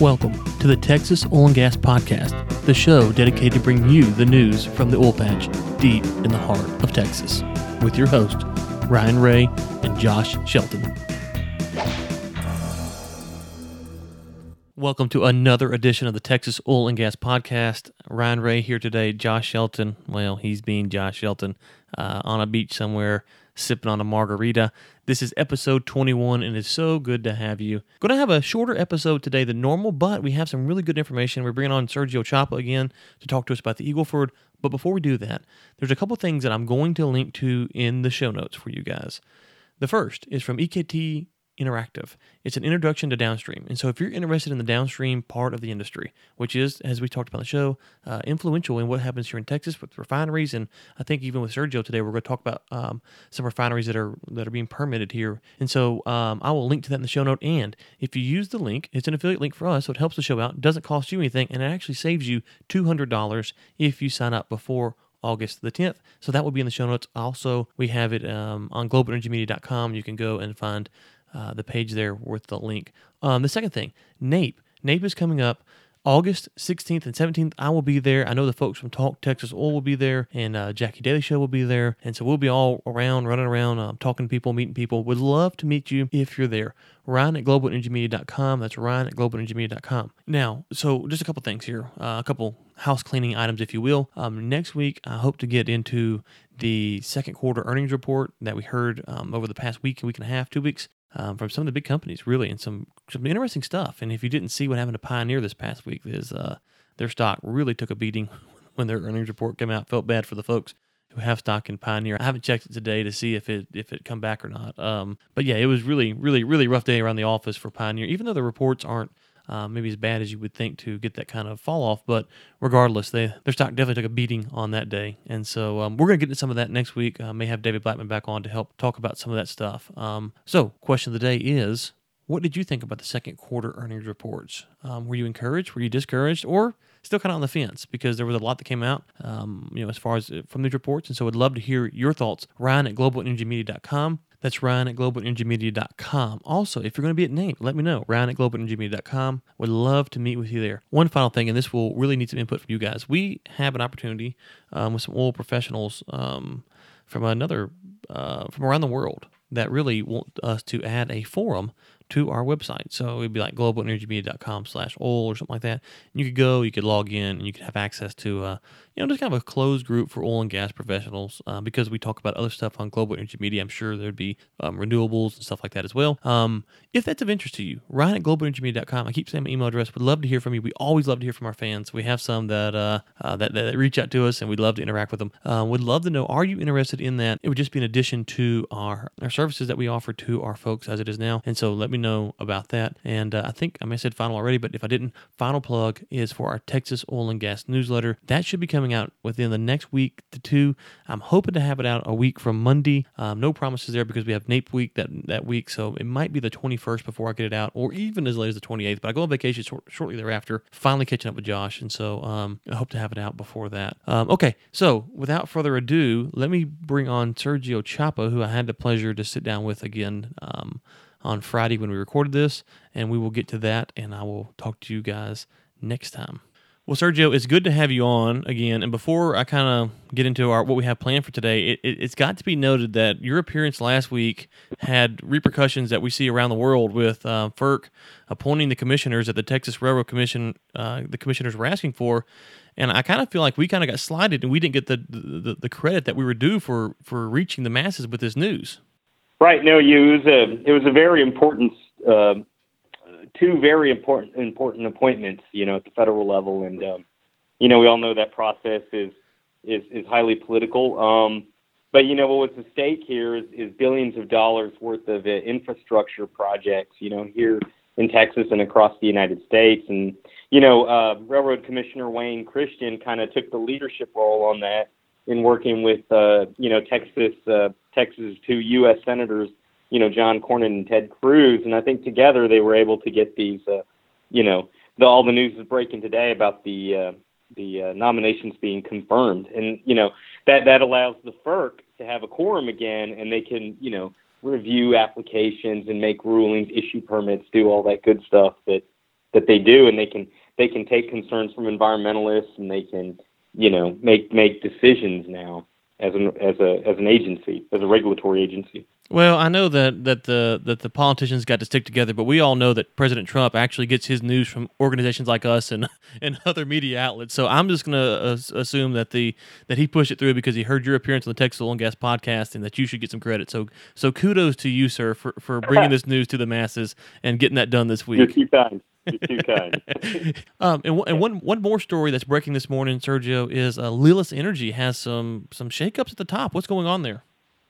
Welcome to the Texas Oil and Gas Podcast, the show dedicated to bring you the news from the oil patch deep in the heart of Texas, with your host, Ryan Ray and Josh Shelton. Welcome to another edition of the Texas Oil and Gas Podcast. Ryan Ray here today. Josh Shelton, well, he's being Josh Shelton uh, on a beach somewhere sipping on a margarita. This is episode 21, and it's so good to have you. Going to have a shorter episode today than normal, but we have some really good information. We're bringing on Sergio Chapa again to talk to us about the Eagleford. But before we do that, there's a couple things that I'm going to link to in the show notes for you guys. The first is from EKT Interactive. It's an introduction to downstream. And so, if you're interested in the downstream part of the industry, which is, as we talked about on the show, uh, influential in what happens here in Texas with refineries, and I think even with Sergio today, we're going to talk about um, some refineries that are that are being permitted here. And so, um, I will link to that in the show note. And if you use the link, it's an affiliate link for us, so it helps the show out. Doesn't cost you anything, and it actually saves you two hundred dollars if you sign up before August the 10th. So that will be in the show notes. Also, we have it um, on globalenergymedia.com. You can go and find uh, the page there with the link. Um, the second thing, NAPE. NAPE is coming up August 16th and 17th. I will be there. I know the folks from Talk Texas Oil will be there, and uh, Jackie Daly Show will be there. And so we'll be all around, running around, uh, talking to people, meeting people. Would love to meet you if you're there. Ryan at globalenergymedia.com. That's Ryan at globalenergymedia.com. Now, so just a couple things here, uh, a couple house cleaning items, if you will. Um, next week, I hope to get into the second quarter earnings report that we heard um, over the past week, week and a half, two weeks um, from some of the big companies, really, and some some interesting stuff. And if you didn't see what happened to Pioneer this past week, is uh, their stock really took a beating when their earnings report came out. Felt bad for the folks who have stock in Pioneer. I haven't checked it today to see if it if it come back or not. Um, but yeah, it was really really really rough day around the office for Pioneer. Even though the reports aren't uh, maybe as bad as you would think to get that kind of fall off. But regardless, they their stock definitely took a beating on that day, and so um, we're going to get into some of that next week. Uh, may have David Blackman back on to help talk about some of that stuff. Um, so, question of the day is. What did you think about the second quarter earnings reports? Um, were you encouraged? Were you discouraged? Or still kind of on the fence because there was a lot that came out, um, you know, as far as uh, from these reports. And so I'd love to hear your thoughts. Ryan at globalenergymedia.com. That's Ryan at globalenergymedia.com. Also, if you're going to be at NAPE, let me know. Ryan at globalenergymedia.com. Would love to meet with you there. One final thing, and this will really need some input from you guys. We have an opportunity um, with some oil professionals um, from another, uh, from around the world that really want us to add a forum to our website. So it'd be like globalenergymedia.com slash oil or something like that. And you could go, you could log in, and you could have access to, uh, you know, just kind of a closed group for oil and gas professionals uh, because we talk about other stuff on Global Energy Media. I'm sure there'd be um, renewables and stuff like that as well. Um, if that's of interest to you, Ryan at globalenergymedia.com. I keep saying my email address. Would love to hear from you. We always love to hear from our fans. We have some that uh, uh that, that reach out to us, and we'd love to interact with them. Uh, would love to know, are you interested in that? It would just be an addition to our, our services that we offer to our folks as it is now. And so let me know about that. And uh, I think I may have said final already, but if I didn't, final plug is for our Texas Oil and Gas newsletter. That should be coming out within the next week to two. I'm hoping to have it out a week from Monday. Um, no promises there because we have NAPE week that, that week. So it might be the 21st before I get it out, or even as late as the 28th. But I go on vacation short, shortly thereafter, finally catching up with Josh. And so um, I hope to have it out before that. Um, okay, so without further ado, let me bring on Sergio Chapa, who I had the pleasure to sit down with again um, on Friday when we recorded this, and we will get to that, and I will talk to you guys next time. Well, Sergio, it's good to have you on again. And before I kind of get into our what we have planned for today, it, it, has got to be noted that your appearance last week had repercussions that we see around the world with uh, FERC appointing the commissioners that the Texas Railroad Commission, uh, the commissioners were asking for. And I kind of feel like we kind of got slighted and we didn't get the, the, the credit that we were due for for reaching the masses with this news. Right. No, you it was a it was a very important uh, two very important important appointments. You know, at the federal level, and um, you know we all know that process is is is highly political. Um, but you know what was at stake here is, is billions of dollars worth of uh, infrastructure projects. You know here in Texas and across the United States, and you know uh, Railroad Commissioner Wayne Christian kind of took the leadership role on that in working with uh, you know Texas uh, Texas two U.S. senators, you know John Cornyn and Ted Cruz, and I think together they were able to get these, uh, you know, the, all the news is breaking today about the uh, the uh, nominations being confirmed, and you know that that allows the FERC to have a quorum again, and they can you know review applications and make rulings, issue permits, do all that good stuff that that they do, and they can they can take concerns from environmentalists and they can you know make make decisions now as an as a as an agency as a regulatory agency. Well, I know that that the that the politicians got to stick together, but we all know that President Trump actually gets his news from organizations like us and and other media outlets. So I'm just going to assume that the that he pushed it through because he heard your appearance on the Texas Oil and Gas podcast, and that you should get some credit. So so kudos to you, sir, for for bringing this news to the masses and getting that done this week. You're too kind. You're too kind. um, and, and one one more story that's breaking this morning, Sergio, is uh, Lilis Energy has some some shakeups at the top. What's going on there?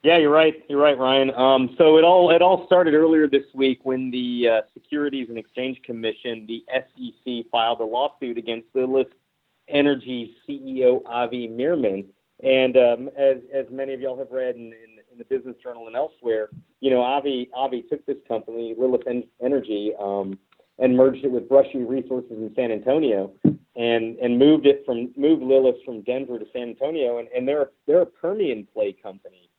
Yeah, you're right. You're right, Ryan. Um, so it all it all started earlier this week when the uh, Securities and Exchange Commission, the SEC, filed a lawsuit against Lilis Energy CEO Avi Mirman. And um, as as many of y'all have read in, in, in, the Business Journal and elsewhere, you know, Avi Avi took this company, Lilis Energy, um, and merged it with Brushy Resources in San Antonio, and and moved it from moved Lilis from Denver to San Antonio, and, and they're they're a Permian play company.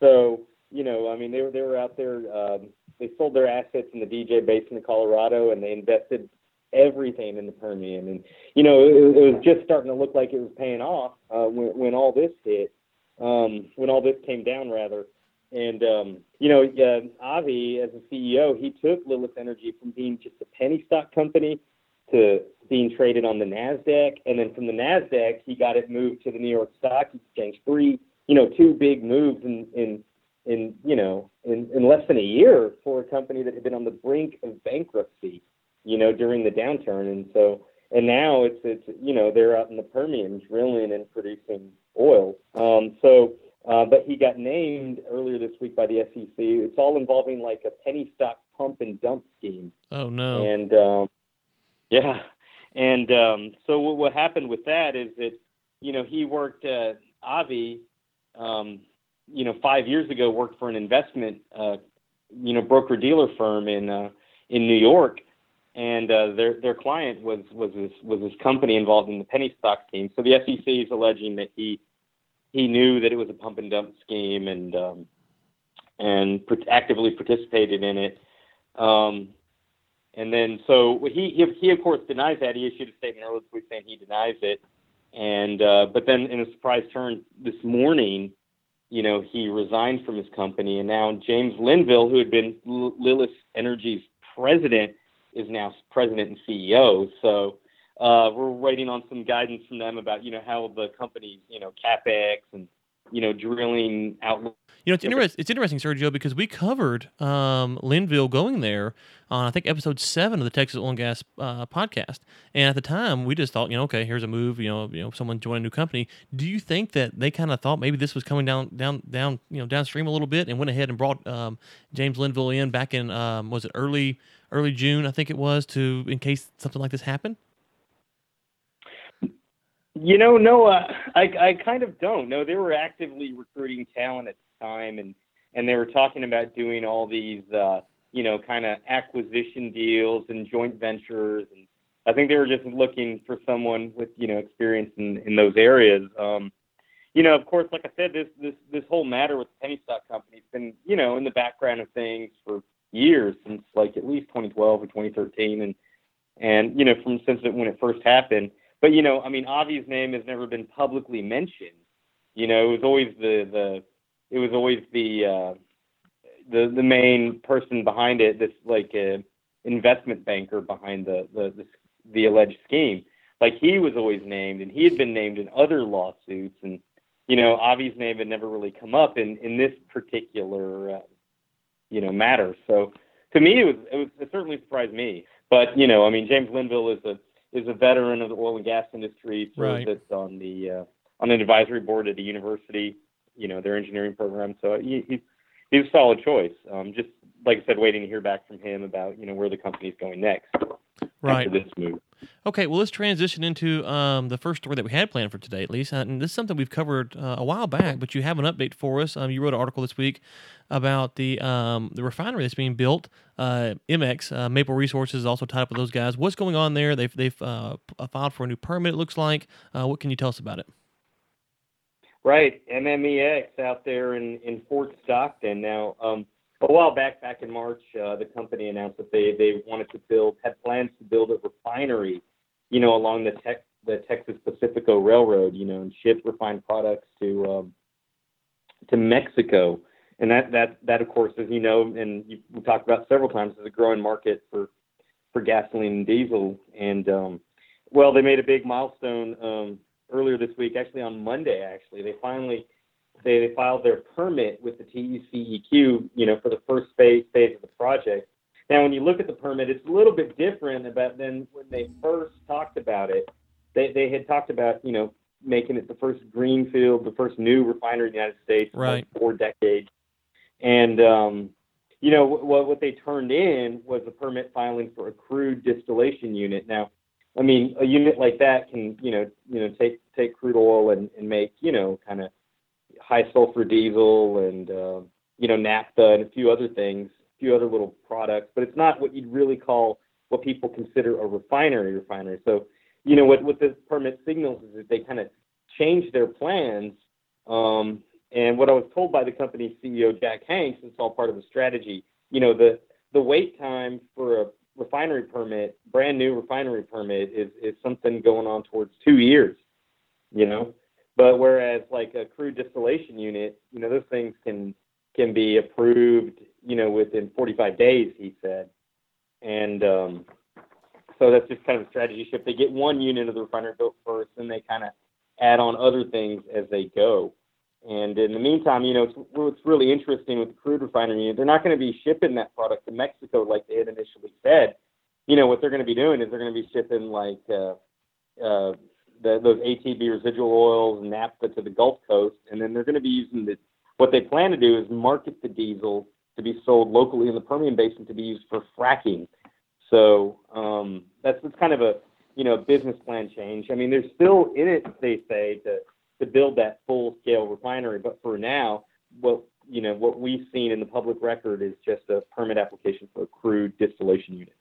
So, you know, I mean, they were they were out there. Um, they sold their assets in the DJ Basin of Colorado, and they invested everything in the Permian. And you know, it, it was just starting to look like it was paying off uh, when when all this hit, um, when all this came down, rather. And um, you know, uh, Avi, as a CEO, he took Lilis Energy from being just a penny stock company to being traded on the Nasdaq, and then from the Nasdaq, he got it moved to the New York Stock Exchange. Three you know, two big moves in in in you know in, in less than a year for a company that had been on the brink of bankruptcy, you know, during the downturn, and so and now it's it's you know they're out in the Permian drilling and producing oil. Um, so, uh, but he got named earlier this week by the SEC. It's all involving like a penny stock pump and dump scheme. Oh no! And um, yeah, and um, so what, what happened with that is that you know he worked uh, Avi um, you know, five years ago worked for an investment, uh, you know, broker dealer firm in uh, in New York, and uh, their their client was was this was this company involved in the penny stock scheme. So the SEC is alleging that he he knew that it was a pump and dump scheme and um, and actively participated in it. Um, and then so he, he he of course denies that. He issued a statement earlier this week saying he denies it. And uh, but then in a surprise turn this morning, you know, he resigned from his company, and now James Linville, who had been L- Lilis Energy's president, is now president and CEO. So uh, we're waiting on some guidance from them about you know how the company's you know capex and you know drilling outlook you know, it's, interesting. it's interesting, Sergio, because we covered um, Linville going there on, I think, episode seven of the Texas Oil and Gas uh, podcast. And at the time, we just thought, you know, okay, here's a move. You know, you know, someone joined a new company. Do you think that they kind of thought maybe this was coming down, down, down, you know, downstream a little bit, and went ahead and brought um, James Linville in back in, um, was it early, early June, I think it was, to in case something like this happened? You know, no, uh, I I kind of don't. No, they were actively recruiting talent at the time, and and they were talking about doing all these, uh, you know, kind of acquisition deals and joint ventures, and I think they were just looking for someone with you know experience in in those areas. Um, you know, of course, like I said, this this this whole matter with the penny stock company has been you know in the background of things for years since like at least 2012 or 2013, and and you know from since it, when it first happened. But you know, I mean, Avi's name has never been publicly mentioned. You know, it was always the the it was always the uh, the the main person behind it, this like uh, investment banker behind the, the the the alleged scheme. Like he was always named, and he had been named in other lawsuits, and you know, Avi's name had never really come up in in this particular uh, you know matter. So to me, it was it was it certainly surprised me. But you know, I mean, James Linville is a is a veteran of the oil and gas industry. Right. That's on the uh, on an advisory board at the university you know their engineering program. So he, he's he's a solid choice. Um, just like I said, waiting to hear back from him about you know where the company's going next. Right. this move. Okay, well, let's transition into um, the first story that we had planned for today, at least. And this is something we've covered uh, a while back, but you have an update for us. Um, you wrote an article this week about the um, the refinery that's being built. Uh, MX uh, Maple Resources is also tied up with those guys. What's going on there? They've they've uh, filed for a new permit. It looks like. Uh, what can you tell us about it? Right, MMEX out there in in Fort Stockton. Now, um, a while back, back in March, uh, the company announced that they they wanted to build, had plans to build a refinery, you know, along the tech the Texas Pacifico Railroad, you know, and ship refined products to um, to Mexico. And that that that of course, as you know, and we talked about several times, is a growing market for for gasoline and diesel. And um, well, they made a big milestone um, earlier this week, actually on Monday. Actually, they finally they, they filed their permit with the TCEQ, you know, for the first phase phase of the project. Now, when you look at the permit, it's a little bit different about than when they first talked about it. They they had talked about, you know, making it the first greenfield, the first new refinery in the United States right. for four decades. And um, you know what what they turned in was a permit filing for a crude distillation unit. Now, I mean, a unit like that can you know you know take take crude oil and, and make you know kind of high sulfur diesel and uh, you know naphtha and a few other things, a few other little products, but it's not what you'd really call what people consider a refinery refinery. So you know what what this permit signals is that they kind of changed their plans. Um, and what I was told by the company CEO Jack Hanks, it's all part of the strategy. You know the the wait time for a refinery permit, brand new refinery permit, is is something going on towards two years. You know, but whereas like a crude distillation unit, you know, those things can can be approved, you know, within 45 days, he said. And um, so that's just kind of a strategy shift. They get one unit of the refinery built first, and they kind of add on other things as they go. And in the meantime, you know, it's, what's really interesting with the crude refinery, unit, they're not going to be shipping that product to Mexico like they had initially said. You know, what they're going to be doing is they're going to be shipping like uh, uh, the, those ATB residual oils naphtha to the Gulf Coast, and then they're going to be using the. What they plan to do is market the diesel to be sold locally in the Permian Basin to be used for fracking. So um, that's, that's kind of a you know business plan change. I mean, they're still in it, they say, to to build that full scale refinery, but for now, what you know what we've seen in the public record is just a permit application for a crude distillation unit.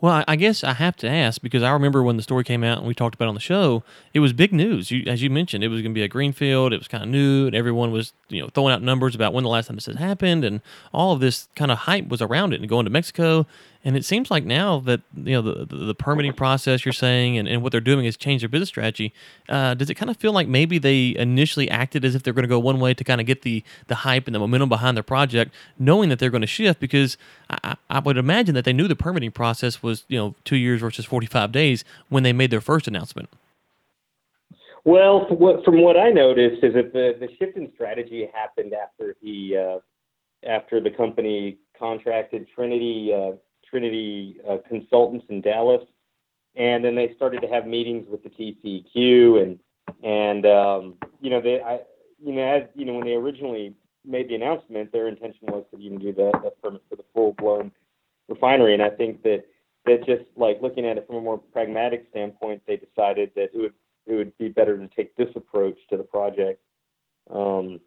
Well, I guess I have to ask because I remember when the story came out and we talked about on the show, it was big news. You, as you mentioned, it was going to be a greenfield. It was kind of new, and everyone was you know throwing out numbers about when the last time this had happened, and all of this kind of hype was around it and going to Mexico. And it seems like now that you know the the, the permitting process you're saying and, and what they're doing is change their business strategy. Uh, does it kind of feel like maybe they initially acted as if they're going to go one way to kind of get the the hype and the momentum behind their project, knowing that they're going to shift? Because I, I would imagine that they knew the permitting process was you know two years versus 45 days when they made their first announcement. Well, from what I noticed is that the, the shift in strategy happened after he uh, after the company contracted Trinity uh, Trinity uh, consultants in Dallas, and then they started to have meetings with the TCEQ, and and um, you know they, I, you know, as you know, when they originally made the announcement, their intention was to even do the, the permit for the full blown refinery, and I think that that just like looking at it from a more pragmatic standpoint, they decided that it would it would be better to take this approach to the project. Um,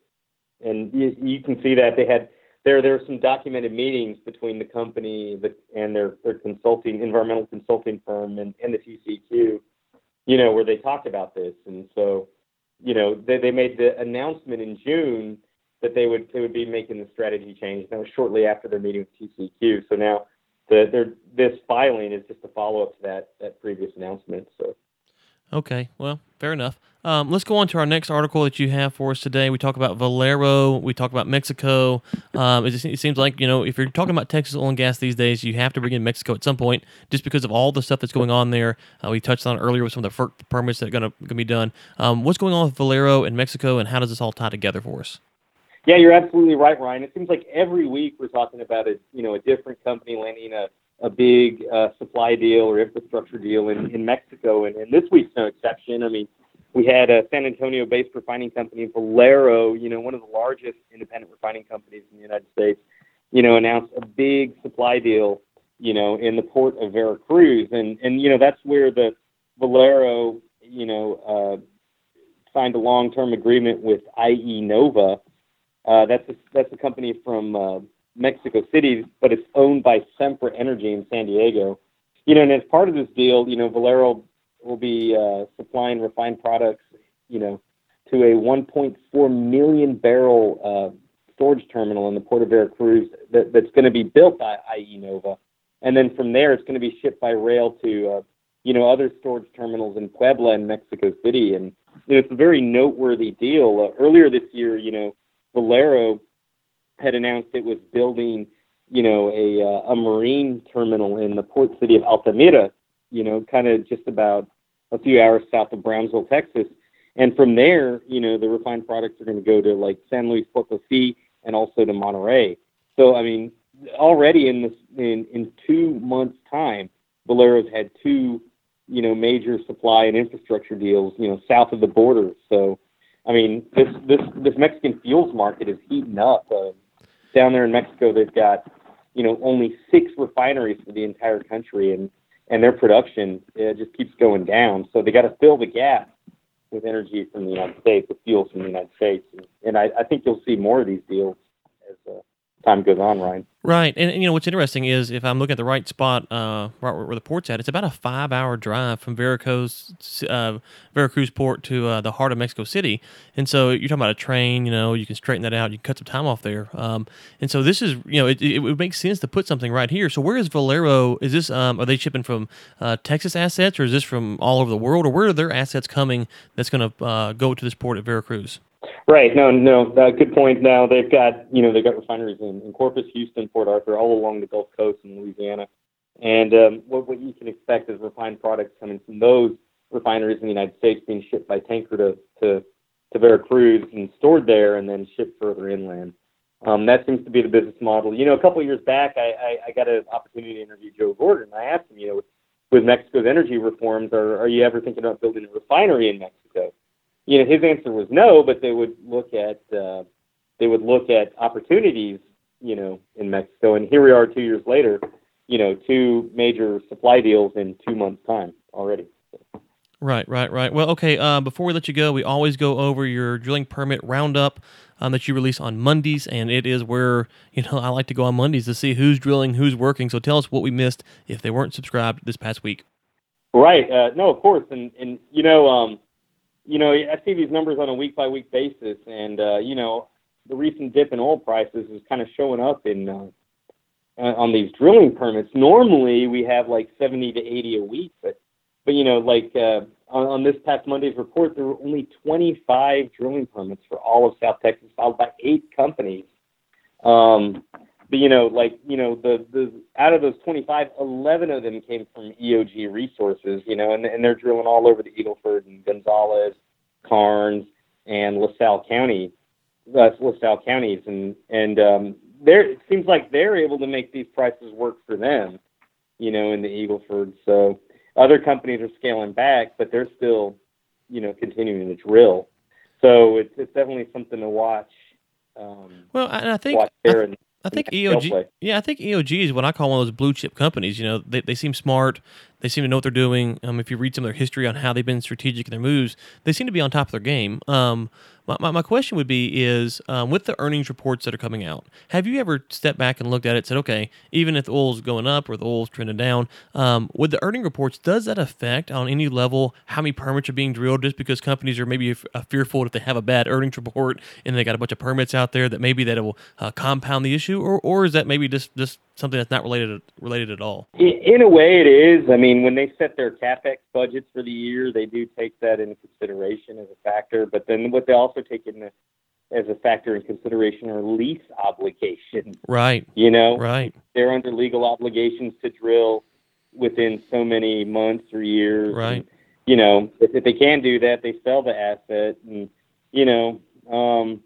and you, you can see that they had there there are some documented meetings between the company and their their consulting environmental consulting firm and, and the TCEQ, you know, where they talked about this. And so, you know, they they made the announcement in June that they would they would be making the strategy change. That was shortly after their meeting with TCEQ. So now the this filing is just a follow up to that that previous announcement. So. Okay, well, fair enough. Um, let's go on to our next article that you have for us today. We talk about Valero. We talk about Mexico. Um, it, just, it, seems like you know if you're talking about Texas oil and gas these days, you have to bring in Mexico at some point, just because of all the stuff that's going on there. Uh, we touched on earlier with some of the FERC permits that are going to be done. Um, what's going on with Valero and Mexico, and how does this all tie together for us? Yeah, you're absolutely right, Ryan. It seems like every week we're talking about a you know a different company landing a a big uh, supply deal or infrastructure deal in, in Mexico, and, and this week's no exception. I mean, we had a San Antonio-based refining company, Valero, you know, one of the largest independent refining companies in the United States, you know, announced a big supply deal, you know, in the port of Veracruz, and and you know that's where the Valero, you know, uh, signed a long-term agreement with IEnova. Uh, that's a, that's a company from uh, Mexico City, but it's owned by Sempra Energy in San Diego. You know, and as part of this deal, you know, Valero will be uh, supplying refined products, you know, to a 1.4 million barrel uh, storage terminal in the port of Veracruz that, that's going to be built by IEnova, and then from there it's going to be shipped by rail to uh, you know other storage terminals in Puebla and Mexico City, and you know, it's a very noteworthy deal. Uh, earlier this year, you know, Valero had announced it was building you know a uh, a marine terminal in the port city of Altamira, you know, kind of just about a few hours south of Brownsville, Texas and from there, you know, the refined products are going to go to like San Luis Potosi and also to Monterrey. So, I mean, already in this in in two months' time, Valero's had two, you know, major supply and infrastructure deals, you know, south of the border. So, I mean, this this this Mexican fuels market is heating up. Uh, down there in Mexico, they've got, you know, only six refineries for the entire country, and and their production uh, just keeps going down. So they got to fill the gap with energy from the United States, with fuels from the United States, and, and I, I think you'll see more of these deals as uh, time goes on, Ryan. Right, and, and, you know what's interesting is if I'm looking at the right spot, uh, right where, where the port's at, it's about a five-hour drive from Veracruz, uh, Veracruz port to uh, the heart of Mexico City. And so you're talking about a train. You know, you can straighten that out. You can cut some time off there. Um, and so this is, you know, it, it, would make sense to put something right here. So where is Valero? Is this? Um, are they shipping from uh, Texas assets, or is this from all over the world, or where are their assets coming? That's going to uh, go to this port at Veracruz. Right. No, no. Uh, good point. Now they've got you know they've got refineries in, in Corpus, Houston, Port Arthur, all along the Gulf Coast in Louisiana, and um, what what you can expect is refined products coming from those refineries in the United States being shipped by tanker to to, to Veracruz and stored there, and then shipped further inland. Um, that seems to be the business model. You know, a couple of years back, I, I, I got an opportunity to interview Joe Gorder. I asked him, you know, with, with Mexico's energy reforms, are, are you ever thinking about building a refinery in Mexico? You know, his answer was no, but they would look at uh, they would look at opportunities, you know, in Mexico. And here we are, two years later, you know, two major supply deals in two months' time already. Right, right, right. Well, okay. Uh, before we let you go, we always go over your drilling permit roundup um, that you release on Mondays, and it is where you know I like to go on Mondays to see who's drilling, who's working. So tell us what we missed if they weren't subscribed this past week. Right. Uh, no, of course, and and you know, um, you know, I see these numbers on a week by week basis, and uh, you know, the recent dip in oil prices is kind of showing up in uh, on these drilling permits. Normally, we have like 70 to 80 a week, but but you know, like uh, on, on this past Monday's report, there were only 25 drilling permits for all of South Texas, filed by eight companies. Um, but you know, like you know, the the out of those 25, 11 of them came from EOG Resources. You know, and and they're drilling all over the Eagleford and Gonzales, Karnes, and LaSalle County, uh, LaSalle counties, and and um, there it seems like they're able to make these prices work for them. You know, in the Eagleford. So other companies are scaling back, but they're still, you know, continuing to drill. So it's it's definitely something to watch. Um, well, and I think I, I think EOG. Yeah, I think EOG is what I call one of those blue chip companies. You know, they, they seem smart. They seem to know what they're doing. Um, if you read some of their history on how they've been strategic in their moves, they seem to be on top of their game. Um, my, my, my, question would be is um, with the earnings reports that are coming out, have you ever stepped back and looked at it and said, okay, even if the oil's going up or the oil's trending down, um, with the earning reports, does that affect on any level how many permits are being drilled just because companies are maybe f- uh, fearful if they have a bad earnings report and they got a bunch of permits out there that maybe that will uh, compound the issue, or, or is that maybe just, just something that's not related related at all? In a way, it is. I mean, when they set their capex budgets for the year, they do take that into consideration as a factor. But then what they also take into as a factor in consideration are lease obligations. Right. You know. Right. They're under legal obligations to drill within so many months or years. Right. And, you know, if, if they can do that, they sell the asset, and you know, um,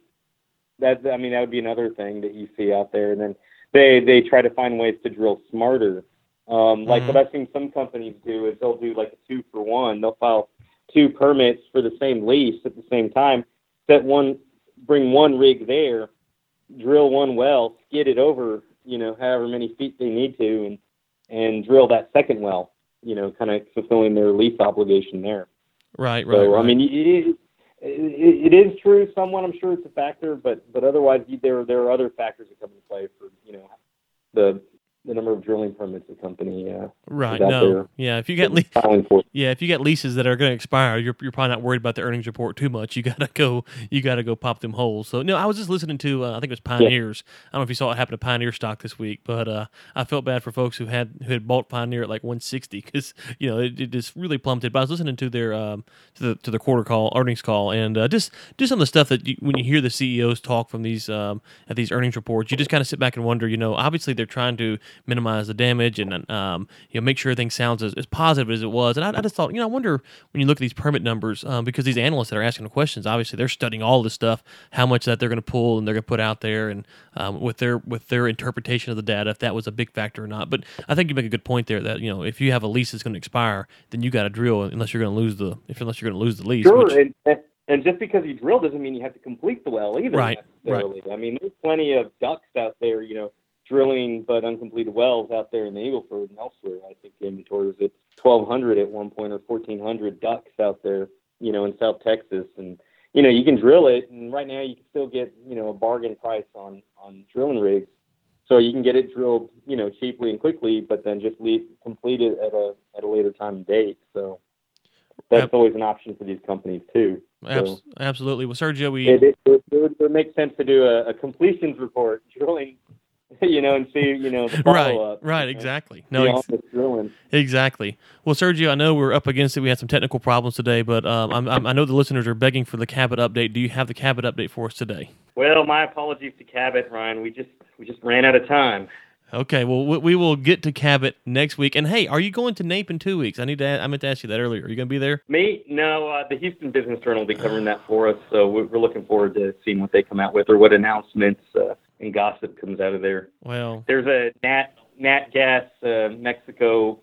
that I mean, that would be another thing that you see out there, and then they they try to find ways to drill smarter. Um, like mm-hmm. what I've seen some companies do is they'll do like a two for one. They'll file two permits for the same lease at the same time. Set one, bring one rig there, drill one well, skid it over, you know, however many feet they need to, and and drill that second well. You know, kind of fulfilling their lease obligation there. Right, right. So right. I mean, it, it, it is true somewhat. I'm sure it's a factor, but but otherwise there there are other factors that come into play for you know the the number of drilling permits the company. Uh, Right. No. Yeah. If you got le- yeah, if you got leases that are going to expire, you're you're probably not worried about the earnings report too much. You gotta go. You gotta go pop them holes. So no, I was just listening to. Uh, I think it was Pioneers. I don't know if you saw what happened to Pioneer stock this week, but uh, I felt bad for folks who had who had bought Pioneer at like 160 because you know it, it just really plummeted. But I was listening to their um, to the to the quarter call earnings call and uh, just just some of the stuff that you, when you hear the CEOs talk from these um, at these earnings reports, you just kind of sit back and wonder. You know, obviously they're trying to minimize the damage and um, you know make sure everything sounds as, as positive as it was. And I, I just thought, you know, I wonder when you look at these permit numbers um, because these analysts that are asking the questions, obviously they're studying all this stuff, how much that they're going to pull and they're going to put out there, and um, with their with their interpretation of the data, if that was a big factor or not. But I think you make a good point there that you know if you have a lease that's going to expire, then you got to drill unless you're going to lose the if unless you're going to lose the lease. Sure, which- and, and just because you drill doesn't mean you have to complete the well either. Right, right. necessarily. I mean, there's plenty of DUCs out there, you know, drilling but uncompleted wells out there in the Eagle Ford and elsewhere. I think the inventory was at 1,200 at one point or 1,400 DUCs out there, you know, in South Texas, and you know you can drill it, and right now you can still get you know a bargain price on on drilling rigs. So you can get it drilled, you know, cheaply and quickly, but then just leave complete it at a at a later time and date. So that's always an option for these companies too. Abs- absolutely. Well, Sergio, we It, it, it, would, it would make sense to do a, a completions report, drilling, you know, and see, you know, the right, follow up. right, exactly. No, No, ex- Exactly. Well, Sergio, I know we're up against it. We had some technical problems today, but um, I'm, I'm, I know the listeners are begging for the Cabot update. Do you have the Cabot update for us today? Well, my apologies to Cabot, Ryan. We just we just ran out of time. Okay. Well, we, we will get to Cabot next week. And hey, are you going to Nape in two weeks? I need to. a- I meant to ask you that earlier. Are you going to be there? Me, no, uh, the Houston Business Journal will be covering that for us, so we're, we're looking forward to seeing what they come out with or what announcements uh, and gossip comes out of there. Well, There's a Nat Nat Gas uh, Mexico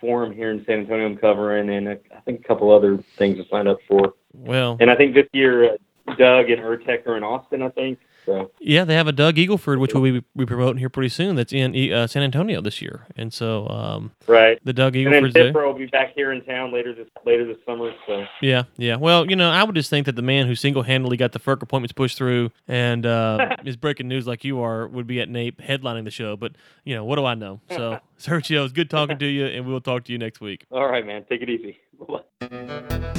forum here in San Antonio I'm covering, and a, I think a couple other things to sign up for. well, And I think this year, uh, DUG and URTeC are in Austin, I think. So yeah, they have a DUG Eagleford, which we'll be, be promoting here pretty soon. That's in uh, San Antonio this year, and so um, right. the DUG Eagleford. And then Tipper will be back here in town later this later this summer. So Yeah, yeah. Well, you know, I would just think that the man who single-handedly got the FERC appointments pushed through and uh, is breaking news like you are would be at Nape headlining the show. But you know, what do I know? So, Sergio, it's good talking to you, and we'll talk to you next week. all right, man, take it easy. Bye-bye.